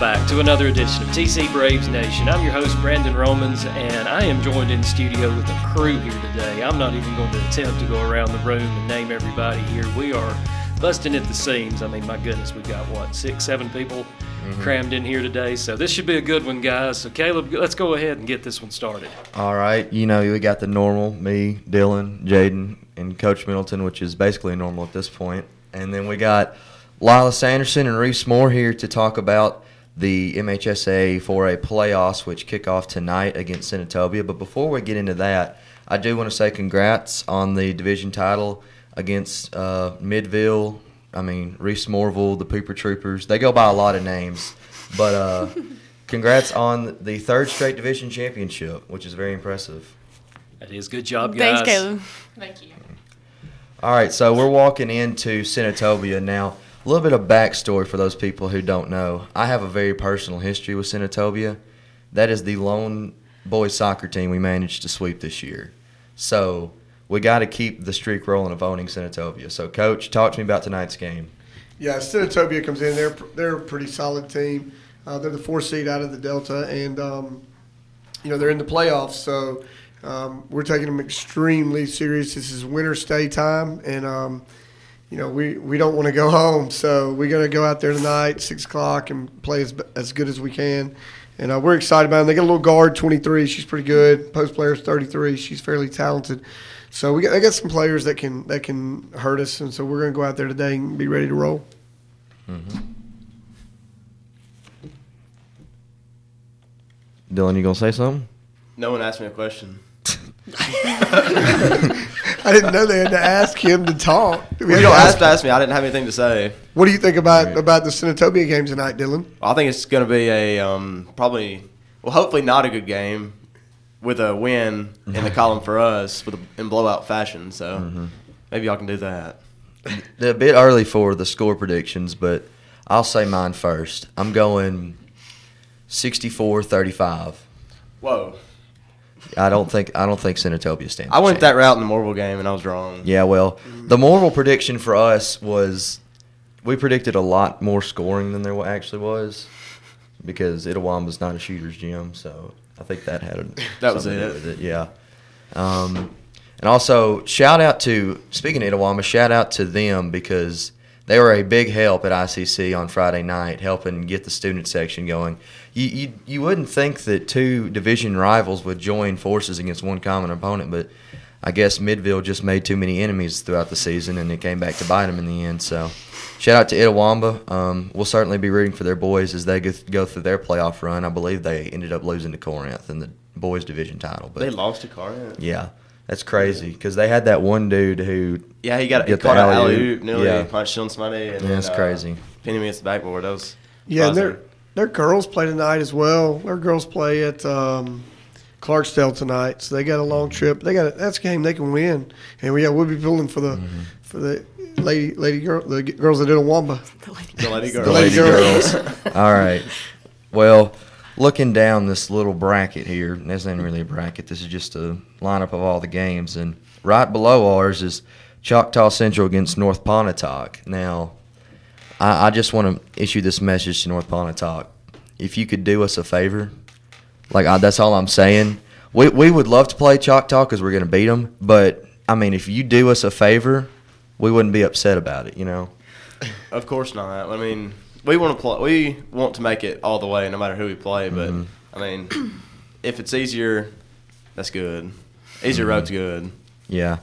welcome back to another edition of TC Braves Nation. I'm your host, Brandon Romans, and I am joined in studio with a crew here today. I'm not even going to attempt to go around the room and name everybody here. We are busting at the seams. I mean, my goodness, we've got what, six, seven people mm-hmm. crammed in here today. So this should be a good one, guys. So, Caleb, let's go ahead and get this one started. All right. You know, we got the normal me, Dylan, Jaden, and Coach Middleton, which is basically normal at this point. And then we got Lila Sanderson and Reese Moore here to talk about the MHSA 4A playoffs, which kick off tonight against Senatobia. But before we get into that, I do want to say congrats on the division title against uh, Midville. I mean, Reese Mooreville, the Pooper Troopers. They go by a lot of names. But uh, congrats on the third straight division championship, which is very impressive. That is good job, guys. Thanks, Caleb. Thank you. All right, so we're walking into Senatobia now. A little bit of backstory for those people who don't know. I have a very personal history with Senatobia. That is the lone boys soccer team we managed to sweep this year. So we got to keep the streak rolling of owning Senatobia. So, Coach, talk to me about tonight's game. Yeah, Senatobia comes in. They're they're a pretty solid team. Uh, they're the four seed out of the Delta, and um, you know they're in the playoffs. So um, we're taking them extremely serious. This is winter stay time, and um, you know, we, we don't want to go home. So we're going to go out there tonight, 6 o'clock, and play as, as good as we can. And uh, we're excited about them. They got a little guard, 23. She's pretty good. Post player's 33. She's fairly talented. So we got, they got some players that can that can hurt us, and so we're going to go out there today and be ready to roll. Mm-hmm. Dylan, you gonna say something? No one asked me a question. I didn't know they had to ask him to talk. We you don't have to ask me. I didn't have anything to say. What do you think about right. about the Senatobia game tonight, Dylan? Well, I think it's going to be a um, probably well, hopefully not a good game with a win in the column for us with a, in blowout fashion. So mm-hmm. maybe y'all can do that. a bit early for the score predictions, but I'll say mine first. I'm going 64-35. Whoa. I don't think I don't think Senatobia stands. I went that route in the Mooreville game and I was wrong. Yeah, well, the Mooreville prediction for us was we predicted a lot more scoring than there actually was because Itawamba's not a shooter's gym, so I think that had a, that was it. With it. Yeah. Um, and also shout out to speaking of Itawamba, shout out to them because they were a big help at ICC on Friday night, helping get the student section going you, you you wouldn't think that two division rivals would join forces against one common opponent, but I guess Midville just made too many enemies throughout the season, and it came back to bite them in the end. So, shout out to Itawamba. Um, we'll certainly be rooting for their boys as they go, go through their playoff run. I believe they ended up losing to Corinth in the boys division title. But they lost to Corinth. Yeah. That's crazy because they had that one dude who. Yeah, he got he caught an alley oop, nearly yeah. punched on somebody. And yeah, that's uh, crazy. Pinning me against the backboard. That was. Yeah, and they're their girls play tonight as well. Their girls play at um, Clarksdale tonight, so they got a long trip. They got a, that's a game they can win, and we yeah, we'll be pulling for the mm-hmm. for the lady lady girl the girls that did a wamba. The lady, the lady girls. The lady girls. All right. Well, looking down this little bracket here, this ain't really a bracket. This is just a lineup of all the games, and right below ours is Choctaw Central against North Pontotoc. Now, I, I just want to issue this message to North Pontotoc. If you could do us a favor, like I, that's all I'm saying. We we would love to play Choctaw because we're going to beat them. But I mean, if you do us a favor, we wouldn't be upset about it. You know. Of course not. I mean, we want to play. We want to make it all the way, no matter who we play. But mm-hmm. I mean, if it's easier, that's good. Easier mm-hmm. road's good. Yeah.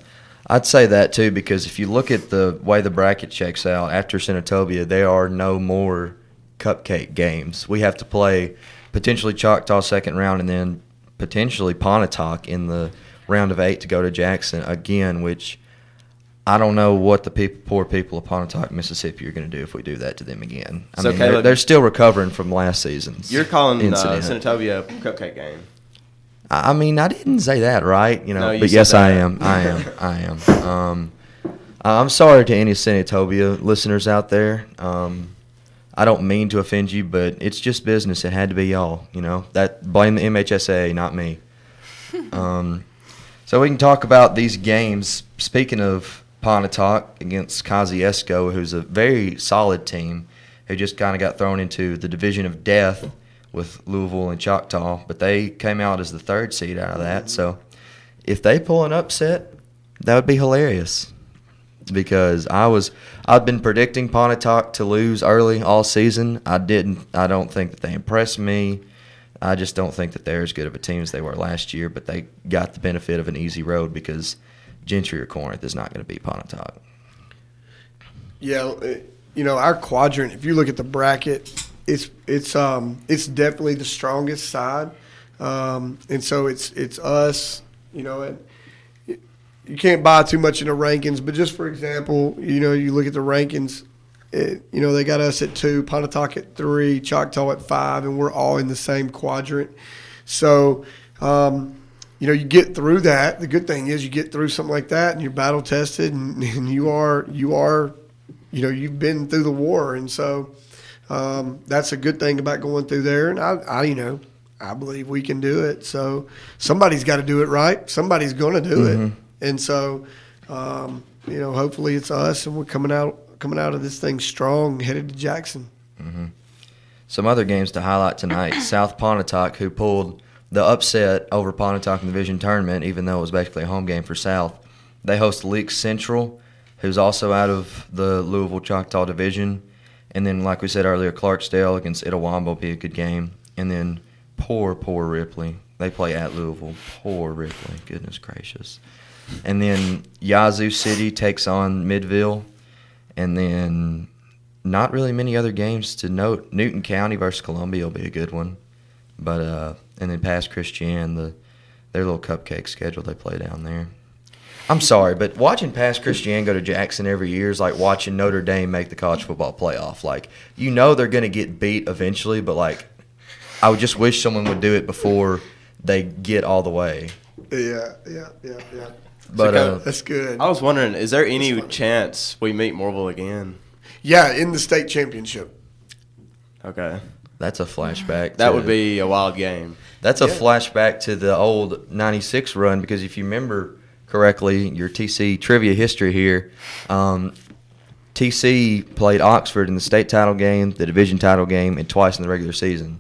I'd say that too because if you look at the way the bracket checks out after Senatobia, there are no more cupcake games. We have to play potentially Choctaw second round and then potentially Pontotoc in the round of eight to go to Jackson again, which I don't know what the people, poor people of Pontotoc, Mississippi, are going to do if we do that to them again. I so mean, Caleb, they're, they're, still recovering from last season's. You're calling uh, Senatobia a cupcake game. I mean, I didn't say that, right? You know, no, you but yes, that. I am. I am. I am. Um, I'm sorry to any Senatobia listeners out there. Um, I don't mean to offend you, but it's just business. It had to be y'all. You know that blame the MHSA, not me. um, so we can talk about these games. Speaking of Pontotoc against Kosciusko, who's a very solid team, who just kind of got thrown into the division of death with Louisville and Choctaw, but they came out as the third seed out of that. So if they pull an upset, that would be hilarious. Because I was, I've been predicting Pontotoc to lose early all season. I didn't. I don't think that they impressed me. I just don't think that they're as good of a team as they were last year. But they got the benefit of an easy road because Gentry or Corinth is not going to beat Pontotoc. Yeah, you know our quadrant. If you look at the bracket, it's it's um it's definitely the strongest side, um, and so it's it's us. You know, and you can't buy too much in the rankings. But just for example, you know, you look at the rankings. It, you know, they got us at two, Pontotoc at three, Choctaw at five, and we're all in the same quadrant. So, um, you know, you get through that. The good thing is you get through something like that, and you're battle tested, and, and you are you are, you know, you've been through the war, and so um, that's a good thing about going through there. And I, I, you know, I believe we can do it. So somebody's got to do it right. Somebody's going to do it, and so um, you know, hopefully it's us, and we're coming out coming out of this thing strong, headed to Jackson. Some other games to highlight tonight: South Pontotoc, who pulled the upset over Pontotoc in the division tournament, even though it was basically a home game for South. They host Leake Central, who's also out of the Louisville Choctaw division. And then, like we said earlier, Clarksdale against Itawamba will be a good game. And then, poor, poor Ripley. They play at Louisville. Poor Ripley. Goodness gracious. And then Yazoo City takes on Midville. And then not really many other games to note. Newton County versus Columbia will be a good one, but uh, and then Pass Christian, the their little cupcake schedule they play down there. I'm sorry, but watching Pass Christian go to Jackson every year is like watching Notre Dame make the college football playoff. Like you know they're going to get beat eventually, but like I would just wish someone would do it before they get all the way. Yeah, yeah, yeah, yeah. But kind uh, That's good. I was wondering, is there any chance we meet Mooreville again? Yeah, in the state championship. Okay, that's a flashback. that to- would be a wild game. That's a flashback to the old 96 run because if you remember correctly, your TC trivia history here, um, TC played Oxford in the state title game, the division title game, and twice in the regular season.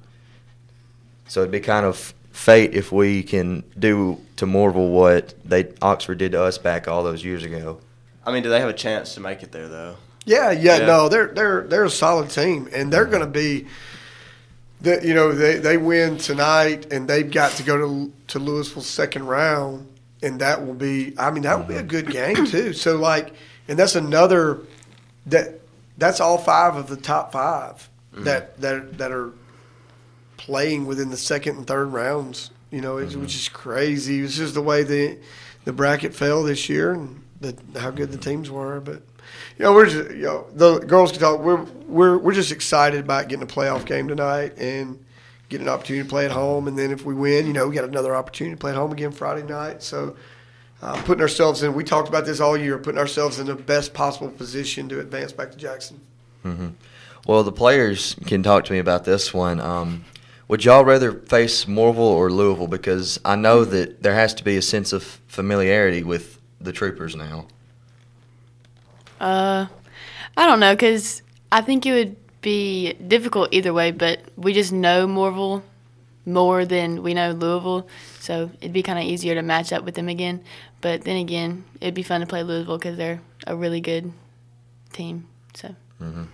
So it'd be kind of fate if we can do to Mooreville what they Oxford did to us back all those years ago. I mean, do they have a chance to make it there though? Yeah, yeah, Yeah. no, they're they're they're a solid team, and they're going to be. The, you know they, they win tonight, and they've got to go to to Louisville's second round, and that will be. I mean, that will be a good game too. So like, and that's another that that's all five of the top 5 mm-hmm. that that that are playing within the second and third rounds. You know, it's, mm-hmm. which is crazy. It's just the way the the bracket fell this year, and the, how good the teams were. But you know, we're just you know the girls can talk. We're we're we're just excited about getting a playoff game tonight and getting an opportunity to play at home. And then if we win, you know, we got another opportunity to play at home again Friday night. So. Uh, putting ourselves in, we talked about this all year, putting ourselves in the best possible position to advance back to Jackson. Well, the players can talk to me about this one. Um, would y'all rather face Mooreville or Louisville? Because I know that there has to be a sense of familiarity with the Troopers now. Uh, I don't know, cause I think it would be difficult either way. But we just know Mooreville more than we know Louisville, so it'd be kind of easier to match up with them again. But then again, it'd be fun to play Louisville because they're a really good team. So Mhm.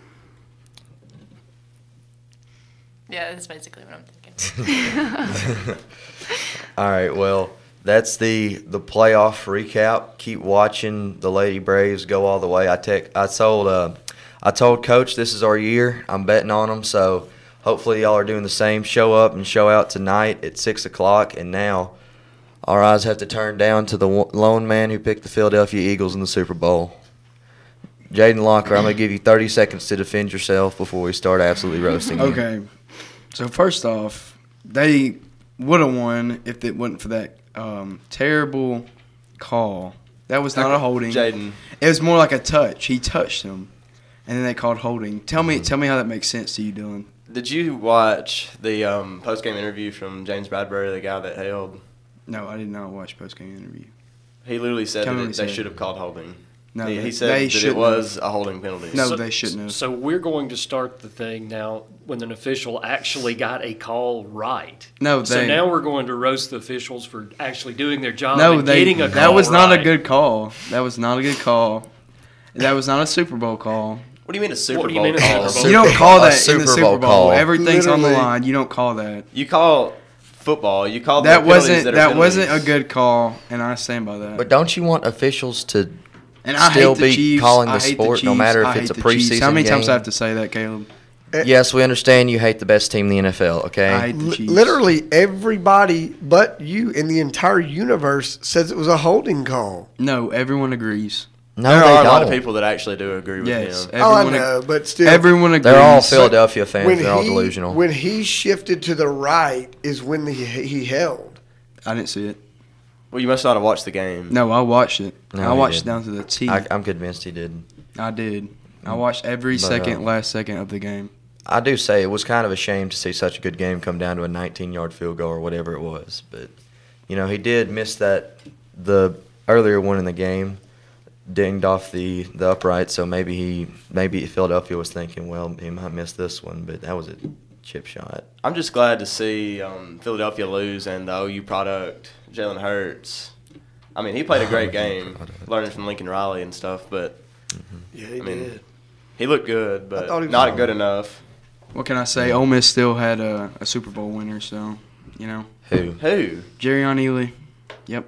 Yeah, that's basically what I'm thinking. All right. Well, that's the the playoff recap. Keep watching the Lady Braves go all the way. I tech, I told uh, I told Coach this is our year. I'm betting on them. So hopefully y'all are doing the same. Show up and show out tonight at six o'clock. And now our eyes have to turn down to the lone man who picked the Philadelphia Eagles in the Super Bowl. Jaden Locker, I'm gonna give you 30 seconds to defend yourself before we start absolutely roasting you. Okay. So first off, they would have won if it wasn't for that um, terrible call. That was not a holding. Jaden, It was more like a touch. He touched him, and then they called holding. Tell me, tell me how that makes sense to you, Dylan. did you watch the um, post game interview from James Bradberry, the guy that held? No, I did not watch post game interview. He literally said Tell me that what it, he they said. should have called holding. No, he, they, he said they that it shouldn't was a holding penalty. No, So- they shouldn't have. So we're going to start the thing now when an official actually got a call right. No, they, So now we're going to roast the officials for actually doing their job No, and they. getting a call That was not a good call. That was not a good call. That was not a Super Bowl call. What do you mean a Super What do you Bowl mean a call? Super Bowl? You don't call A that in the Super Super Bowl Bowl. call. Everything's on the line. You don't call that. You call football. You call That wasn't that, that, wasn't a good call, and I stand by that. But don't you want officials to and I still hate the be Chiefs. calling I the hate sport, no Chiefs. matter if it's a the Chiefs. How preseason many times I have to say that, Caleb? Uh, yes, we understand you hate the best team in the NFL, okay? I hate the Li- literally everybody but you in the entire universe says it was a holding call. No, everyone agrees. no, There they are a don't. lot of people that actually do agree with Yes, him. Oh, I everyone. know, but still, Everyone agrees. They're all Philadelphia fans. They're all delusional. When he shifted to the right is when he, he held. I didn't see it. Well, you must not have watched the game. No, I watched it. No, I he watched it didn't. down to the T. I, I, I'm convinced he did. I did. I watched every But, second, uh, last second of the game. I do say it was kind of a shame to see such a good game come down to a 19-yard field goal or whatever it was. But you know, he did miss that the earlier one in the game, dinged off the the upright. So maybe he maybe Philadelphia was thinking, well, he might miss this one, but that was a chip shot. I'm just glad to see um, Philadelphia lose and the OU product, Jalen Hurts. I mean, he played a oh great game, learning from Lincoln Riley and stuff, but mm-hmm. Yeah, he I mean, did. he looked good, I but thought he was not on. good enough. What can I say? Ole Miss still had a, a Super Bowl winner, so you know, Who? Who? Jerrion Ealy. Yep.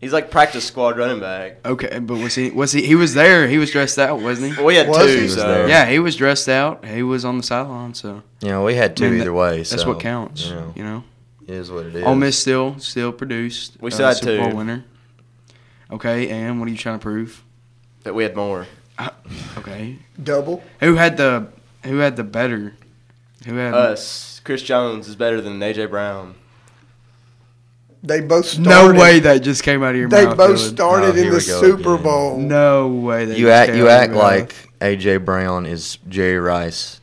He's like practice squad running back. Okay, but was he? Was he? He was there. He was dressed out, wasn't he? Well, we had Was two, he? He so there. Yeah, he was dressed out. He was on the sideline, so yeah, we had two I mean, either way. that's so, what counts. You know, You know, it is what it is. Ole Miss still still produced. We a still had Super Bowl winner. Okay, and what are you trying to prove? that we had more. Uh, okay, Double. who had the who had the better? Who had Us. Chris Jones is better than AJ Brown. They both started. No way that just came out of your They mouth. They both Dylan. started Oh, in the Super again. Bowl. No way. That You just act came you out act like AJ Brown is Jerry Rice.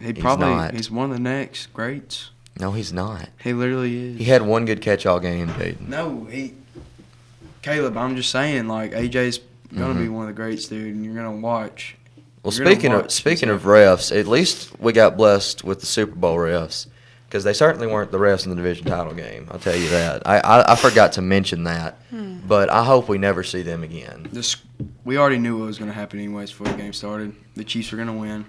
he probably not. he's one of the next greats. No, he's not. He literally is. He had one good catch all game, Jaden. No, he. Caleb, I'm just saying, like AJ's gonna be Mhm. one of the greats, dude, and you're gonna watch. Well, You're gonna speaking of watch speaking and of refs, at least we got blessed with the Super Bowl refs because they certainly weren't the refs in the division title game. I'll tell you that. I, I, I forgot to mention that, but I hope we never see them again. This we already knew what was gonna happen anyways before the game started. The Chiefs were gonna win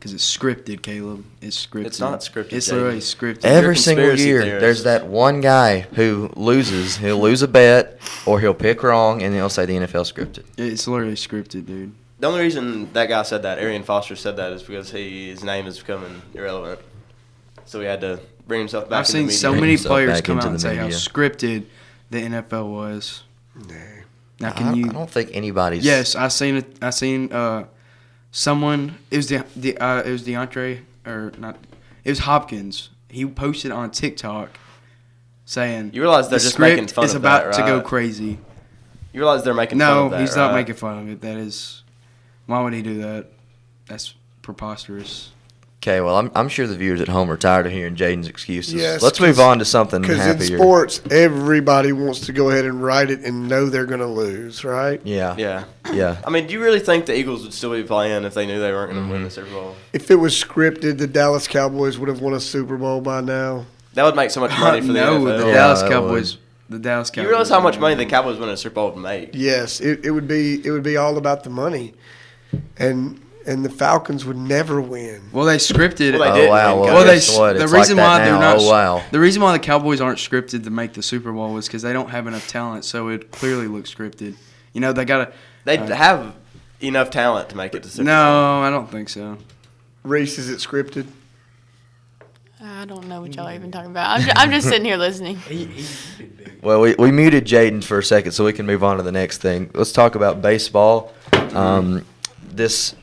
because it's scripted, Caleb. It's scripted. It's not scripted, It's Jaden. literally scripted. Every single year, theorist. there's that one guy who loses. He'll lose a bet, or he'll pick wrong, and he'll say the NFL scripted. It's literally scripted, dude. The only reason that guy said that, Arian Foster said that, is because he, his name is becoming irrelevant. So he had to bring himself back. I've in the seen media. so many players back come out and the say how scripted the NFL was. Nah. Now, I, can you? I don't think anybody's. Yes, I've seen it. I seen uh, someone. It was the the uh, it was DeAndre or not. It was Hopkins. He posted on TikTok saying You realize they're the just making fun is of about that, to go right? crazy. You realize they're making fun No, of that, he's not right? making fun of it. That is, why would he do that? That's preposterous. Okay, well, I'm, I'm sure the viewers at home are tired of hearing Jaden's excuses. Yes, Let's move on to something Because in happier. sports, everybody wants to go ahead and write it and know they're going to lose, right? Yeah, Yeah. yeah. I mean, do you really think the Eagles would still be playing if they knew they weren't going to win the Super Bowl? If it was scripted, the Dallas Cowboys would have won a Super Bowl by now. That would make so much money for the no, NFL. the Yeah, Dallas that Cowboys. The Dallas Cowboys. you realize how much money the Cowboys winning a Super Bowl would make? Yes, it, it would be it would be all about the money, and and the Falcons would never win. Well, they scripted. Well, oh they did wow! Well, Well, they what? the It's reason like that why they're now. not Oh wow! The reason why the Cowboys aren't scripted to make the Super Bowl is because they don't have enough talent, so it clearly looks scripted. You know, they gotta. They Uh, have enough talent to make it to Super Bowl. No, I don't think so. Reese, is it scripted? I don't know what y'all are even talking about. I'm just, I'm just sitting here listening. Well, we, we muted Jaden for a second so we can move on to the next thing. Let's talk about baseball. Um, this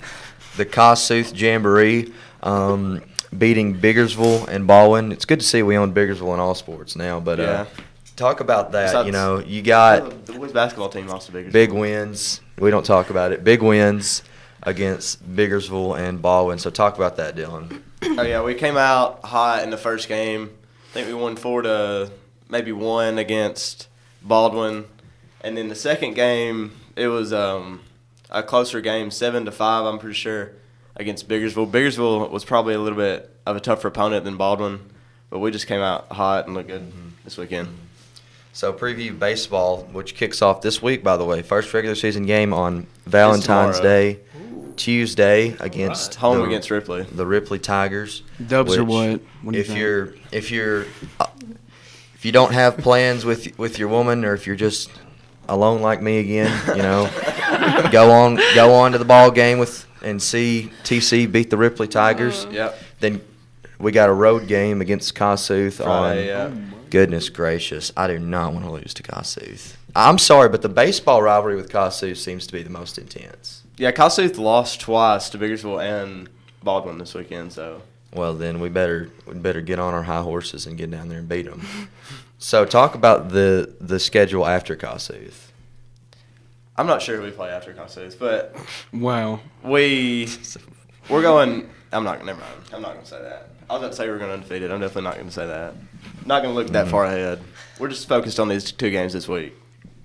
the Kossuth Jamboree um, beating Biggersville and Baldwin. It's good to see we own Biggersville in all sports now. But uh, talk about that. Besides- you know, you got the boys basketball team lost to Biggersville. big wins. We don't talk about it. Big wins against Biggersville and Baldwin. So talk about that, Dylan. Oh yeah, we came out hot in the first game. I think we won four to maybe one against Baldwin, and then the second game it was um a closer game, seven to five. I'm pretty sure against Biggersville. Biggersville was probably a little bit of a tougher opponent than Baldwin, but we just came out hot and looked good this weekend. So preview baseball, which kicks off this week, by the way. First regular season game on Valentine's tomorrow. Day, Tuesday against Home the, against Ripley. the Ripley Tigers. Dubs or what? What do you if think? you're if you're uh, if you don't have plans with with your woman, or if you're just alone like me again, you know, go on go on to the ball game with and see TC beat the Ripley Tigers. Uh-huh. Yep. Then we got a road game against Kossuth Friday, on. yeah. Oh, goodness gracious, I do not want to lose to Kossuth. I'm sorry, but the baseball rivalry with Kossuth seems to be the most intense. Yeah, Kossuth lost twice to Biggersville and Baldwin this weekend, so Well, then we better we better get on our high horses and get down there and beat them. so talk about the the schedule after Kossuth. I'm not sure who we play after Kossuth, but wow. we we're going. I'm not. Never mind. I'm not going to say that. I was about to say we're going undefeated. I'm definitely not going to say that. Not going to look that far ahead. We're just focused on these two games this week.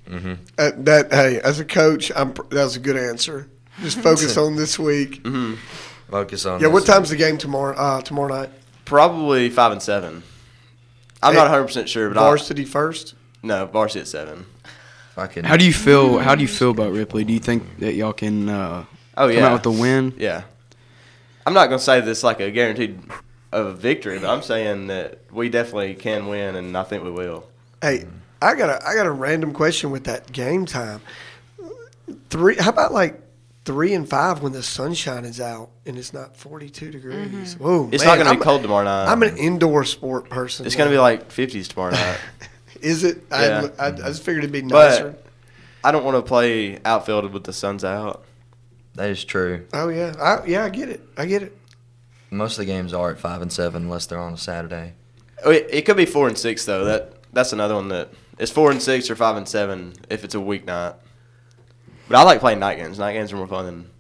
Mm-hmm. Uh, that hey, as a coach, I'm pr- that was a good answer. Just focus on this week. hmm Focus on. Yeah, what this. time's the game tomorrow? Uh, tomorrow night. Probably five and seven. I'm not 100 percent sure, but I, Varsity first. no varsity at seven. If I can- How do you feel? How do you feel about Ripley? Do you think that y'all can uh, Oh come yeah, out with the win? yeah. I'm not going to say this like a guaranteed of victory, but I'm saying that we definitely can win, and I think we will. Hey, I got a I got a random question with that game time. Three. How about like three and five when the sunshine is out and it's not 42 degrees? Mm-hmm. Whoa, It's man, not going to be cold tomorrow night. I'm an indoor sport person. it's going to be like 50s tomorrow night. Is it? Yeah. I, I, I just figured it'd be nicer. But I don't want to play outfield with the sun's out. That is true. oh yeah, I, yeah, I get it. I get it. Most of the games are at five and seven unless they're on a Saturday. Oh, It, it could be four and six though. That that's another one that it's four and six or five and seven if it's a weeknight. But I like playing night games. Night games are more fun than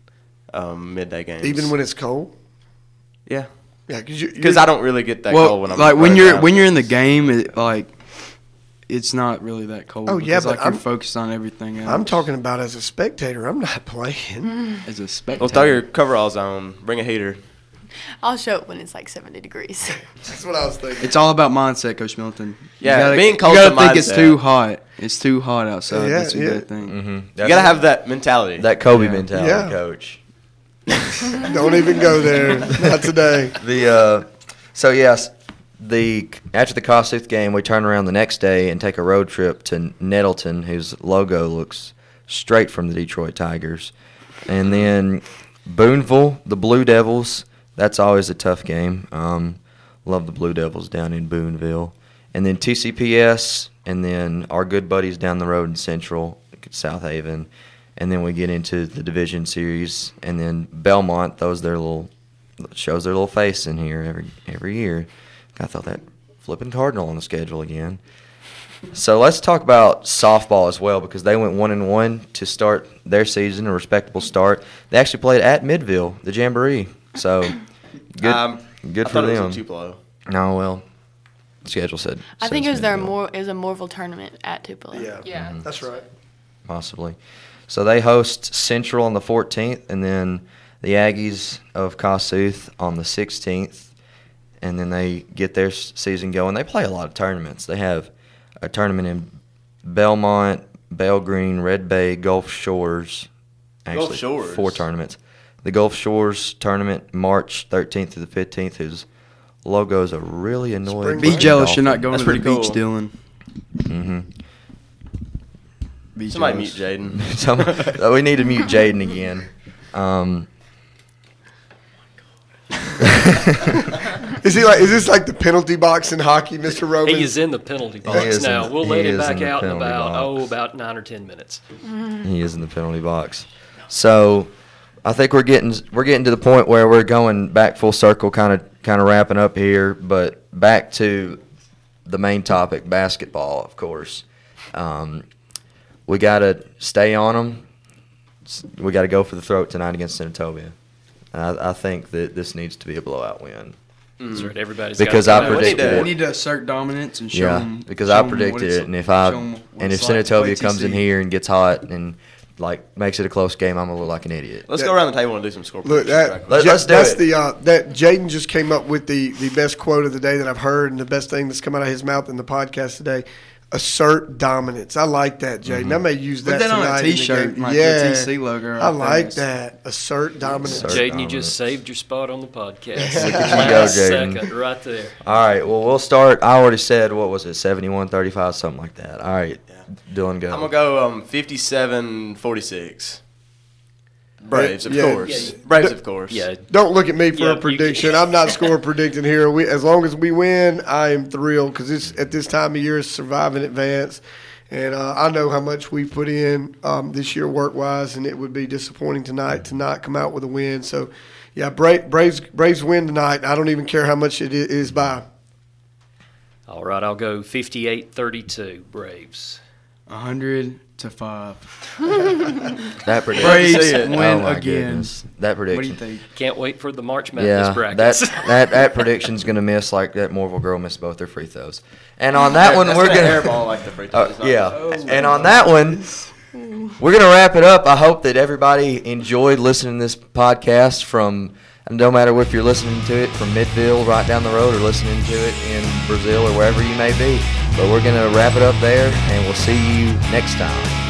um, midday games. Even when it's cold. yeah, Yeah, because I don't really get that well, cold when I'm like when you're around. when you're in the game, it, like it's not really that cold. Oh, yeah, because, but like I'm- you're focused on everything. Else. I'm talking about as a spectator. I'm not playing. as a spectator. Well, throw your coveralls on. Bring a heater. I'll show it when it's like 70 degrees. That's what I was thinking. It's all about mindset, Coach Milton. You Yeah, gotta, being you cold's gotta a think it's too hot. It's too hot outside. Yeah, That's a yeah. good thing. Mm-hmm. You gotta have that mentality. that Kobe Yeah. mentality, Yeah. coach. Don't even go there. Not today. The uh, so yes, the after the Kossuth game, we turn around the next day and take a road trip to Nettleton, whose logo looks straight from the Detroit Tigers, and then Booneville, the Blue Devils. That's always a tough game. Um, love the Blue Devils down in Booneville, and then TCPS, and then our good buddies down the road in Central, South Haven, and then we get into the division series, and then Belmont throws their little shows their little face in here every every year. I thought that flipping Cardinal on the schedule again. So let's talk about softball as well because they went one and one to start their season, a respectable start. They actually played at Midville, the Jamboree. So good, Um, good I for thought it them. was in Tupelo. No, well, the schedule said. I think it was their more it was a Mooreville tournament at Tupelo. Yeah. Yeah. That's right. possibly. So they host Central on the 14th, and then the Aggies of Kossuth on the 16th, and then they get their season going. They play a lot of tournaments. They have a tournament in Belmont, Belgreen, Red Bay, Gulf Shores. Actually, Gulf Shores? four tournaments. The Gulf Shores tournament, March 13th to the 15th, whose logo is a really annoying. Be jealous you're not going That's to the pretty beach, cool. Dylan. Mm-hmm. Be Somebody mute jealous. Jaden. Some, uh, we need to mute Jaden again. Um, Is he like? Is this like the penalty box in hockey, Mister Roman? He is in the penalty box is in now. the- we'll he let him is back in the out in penalty about box. oh about nine or ten minutes. he is in the penalty box. So I think we're getting we're getting to the point where we're going back full circle, kind of kind of wrapping up here. But back to the main topic, basketball, of course. Um, we got to stay on them. We got to go for the throat tonight against Senatobia. I, I think that this needs to be a blowout win. That's right. Everybody's Because got I to we need predicted to- We it. need to assert dominance and show Yeah, them. because show I 'em what predicted it, and if I show 'em and if it's like Senatobia comes in here and gets hot and like makes it a close game, I'm gonna look like an idiot. Let's Yeah. go around the table and do some score Look, predictions. that. Let- Ja- let's do that's it. the uh, that Jaden just came up with the the best quote of the day that I've heard, and the best thing that's come out of his mouth in the podcast today. Assert dominance. I like that, Jaden. Mm-hmm. I may use Put that, that on a tonight in the T-shirt, game. like yeah, TC logo I right like there. that. Assert dominance. Assert Jaden, you just saved your spot on the podcast. Look at you Last go, Jaden. second, right there. All right, well we'll start. I already said what was it, 71-35, something like that. All right, Dylan, go. I'm gonna go um 57-46. Braves, of Yeah. course. Yeah. Braves, of course. Yeah, Don't look at me for Yeah, a prediction. I'm not score predicting here. We, as long as we win, I am thrilled because it's at this time of year, it's survive in advance, and uh, I know how much we put in um, this year work wise, and it would be disappointing tonight to not come out with a win. So, yeah, Bra- Braves Braves win tonight. I don't even care how much it is by. All right, I'll go 58-32 Braves. hundred to five. that prediction. Braves see it. win oh my again. goodness. That What do you prediction. think? Can't wait for the March Madness Yeah, brackets. that that that prediction's gonna miss like that Mooreville girl missed both their free throws. And on that one, we're gonna airball like the free throw. Uh, It's not- yeah, and on that one, we're gonna wrap it up. I hope that everybody enjoyed listening to this podcast from. And no matter if you're listening to it from Midville, right down the road, or listening to it in Brazil or wherever you may be, but we're gonna wrap it up there, and we'll see you next time.